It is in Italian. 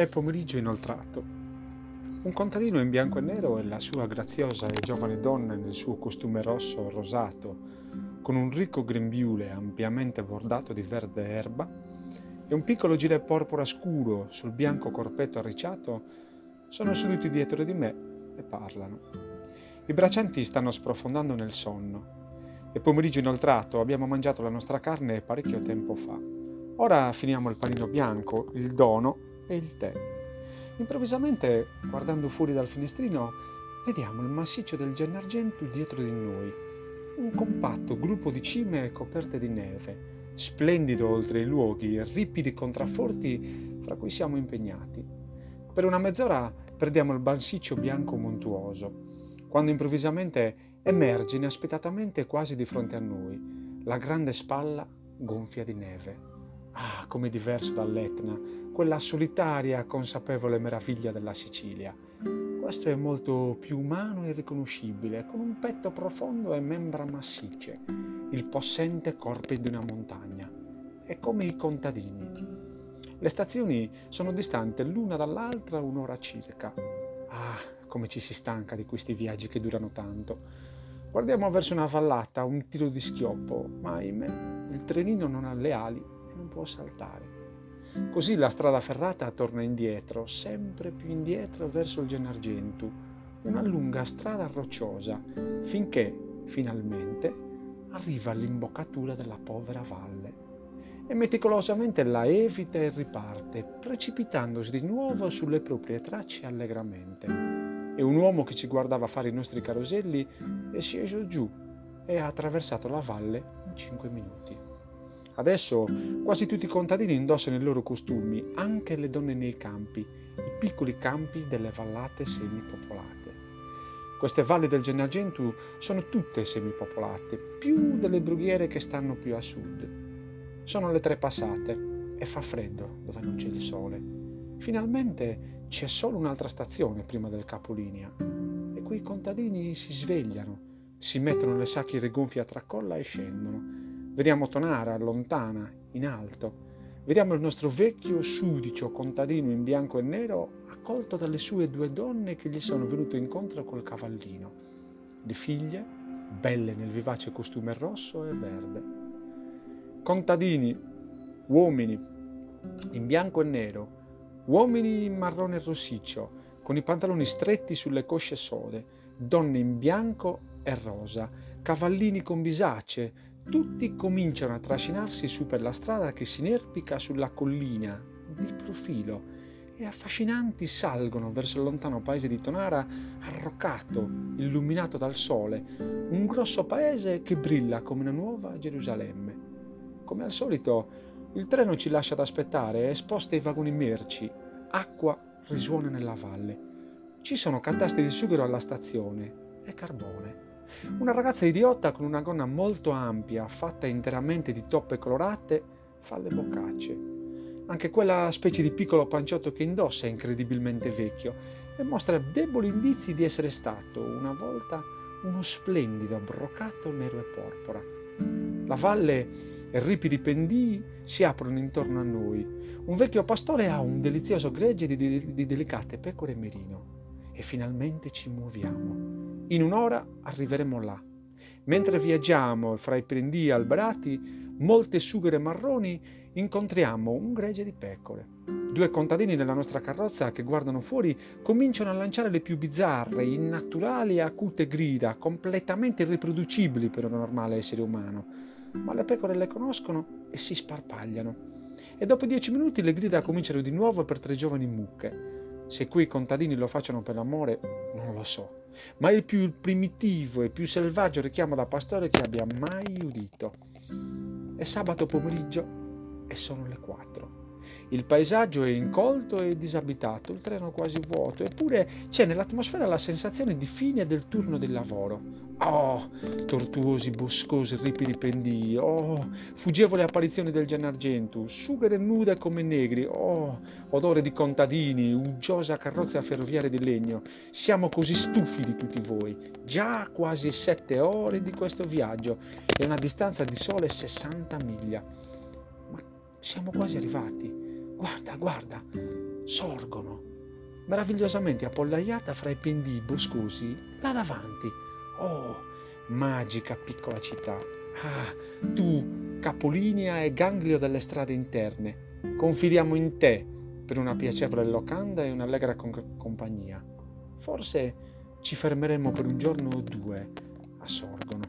È pomeriggio inoltrato. Un contadino in bianco e nero e la sua graziosa e giovane donna nel suo costume rosso rosato, con un ricco grembiule ampiamente bordato di verde erba e un piccolo gilet porpora scuro sul bianco corpetto arricciato, sono seduti dietro di me e parlano. I braccianti stanno sprofondando nel sonno. È pomeriggio inoltrato, abbiamo mangiato la nostra carne parecchio tempo fa. Ora finiamo il panino bianco, il dono e il tè. Improvvisamente, guardando fuori dal finestrino, vediamo il massiccio del Gennargentu dietro di noi, un compatto gruppo di cime coperte di neve, splendido oltre i luoghi, ripidi contrafforti fra cui siamo impegnati. Per una mezz'ora perdiamo il massiccio bianco montuoso, quando improvvisamente emerge inaspettatamente quasi di fronte a noi la grande spalla gonfia di neve. Ah, come diverso dall'Etna, quella solitaria, consapevole meraviglia della Sicilia. Questo è molto più umano e riconoscibile, con un petto profondo e membra massicce, il possente corpo di una montagna. È come i contadini. Le stazioni sono distanti l'una dall'altra un'ora circa. Ah, come ci si stanca di questi viaggi che durano tanto. Guardiamo verso una vallata, un tiro di schioppo, ma ahimè il trenino non ha le ali non può saltare. Così la strada ferrata torna indietro, sempre più indietro verso il Gennargentu, una lunga strada rocciosa, finché, finalmente, arriva all'imboccatura della povera valle e meticolosamente la evita e riparte, precipitandosi di nuovo sulle proprie tracce allegramente. E un uomo che ci guardava fare i nostri caroselli è sceso giù e ha attraversato la valle in cinque minuti. Adesso quasi tutti i contadini indossano i loro costumi, anche le donne nei campi, i piccoli campi delle vallate semipopolate. Queste valli del Gennargentu sono tutte semipopolate, più delle brughiere che stanno più a sud. Sono le tre passate e fa freddo dove non c'è il sole. Finalmente c'è solo un'altra stazione prima del capolinea e quei contadini si svegliano, si mettono le sacche rigonfie a tracolla e scendono Vediamo Tonara, lontana, in alto. Vediamo il nostro vecchio sudicio contadino in bianco e nero accolto dalle sue due donne che gli sono venute incontro col cavallino. Le figlie, belle nel vivace costume rosso e verde. Contadini, uomini, in bianco e nero, uomini in marrone e rossiccio, con i pantaloni stretti sulle cosce sode, donne in bianco e rosa, cavallini con bisacce, tutti cominciano a trascinarsi su per la strada che si inerpica sulla collina di profilo e affascinanti salgono verso il lontano paese di Tonara, arroccato, illuminato dal sole, un grosso paese che brilla come una nuova Gerusalemme. Come al solito, il treno ci lascia ad aspettare, esposte ai vagoni merci, acqua risuona nella valle. Ci sono catasti di sughero alla stazione e carbone. Una ragazza idiota con una gonna molto ampia, fatta interamente di toppe colorate, fa le boccacce. Anche quella specie di piccolo panciotto che indossa è incredibilmente vecchio e mostra deboli indizi di essere stato una volta uno splendido broccato nero e porpora. La valle e ripidi pendii si aprono intorno a noi. Un vecchio pastore ha un delizioso gregge di, di, di delicate pecore merino. E finalmente ci muoviamo. In un'ora arriveremo là. Mentre viaggiamo fra i pendii alberati, molte sughere marroni, incontriamo un gregge di pecore. Due contadini nella nostra carrozza che guardano fuori cominciano a lanciare le più bizzarre, innaturali e acute grida, completamente irriproducibili per un normale essere umano. Ma le pecore le conoscono e si sparpagliano. E dopo dieci minuti le grida cominciano di nuovo per tre giovani mucche. Se quei contadini lo facciano per l'amore, non lo so, ma il più primitivo e più selvaggio richiamo da pastore che abbia mai udito. È sabato pomeriggio e sono le quattro. Il paesaggio è incolto e disabitato, il treno quasi vuoto, eppure c'è nell'atmosfera la sensazione di fine del turno del lavoro. Oh, tortuosi, boscosi, ripidi pendii, oh, fuggevoli apparizioni del Gennargentu, sughere nude come negri, oh, odore di contadini, uggiosa carrozza ferroviaria di legno. Siamo così stufi di tutti voi. Già quasi sette ore di questo viaggio e una distanza di sole 60 miglia. Siamo quasi arrivati. Guarda, guarda, sorgono, meravigliosamente appollaiata fra i pendii boscosi là davanti. Oh, magica piccola città. Ah, tu, capolinea e ganglio delle strade interne, confidiamo in te per una piacevole locanda e un'allegra con- compagnia. Forse ci fermeremo per un giorno o due a Sorgo.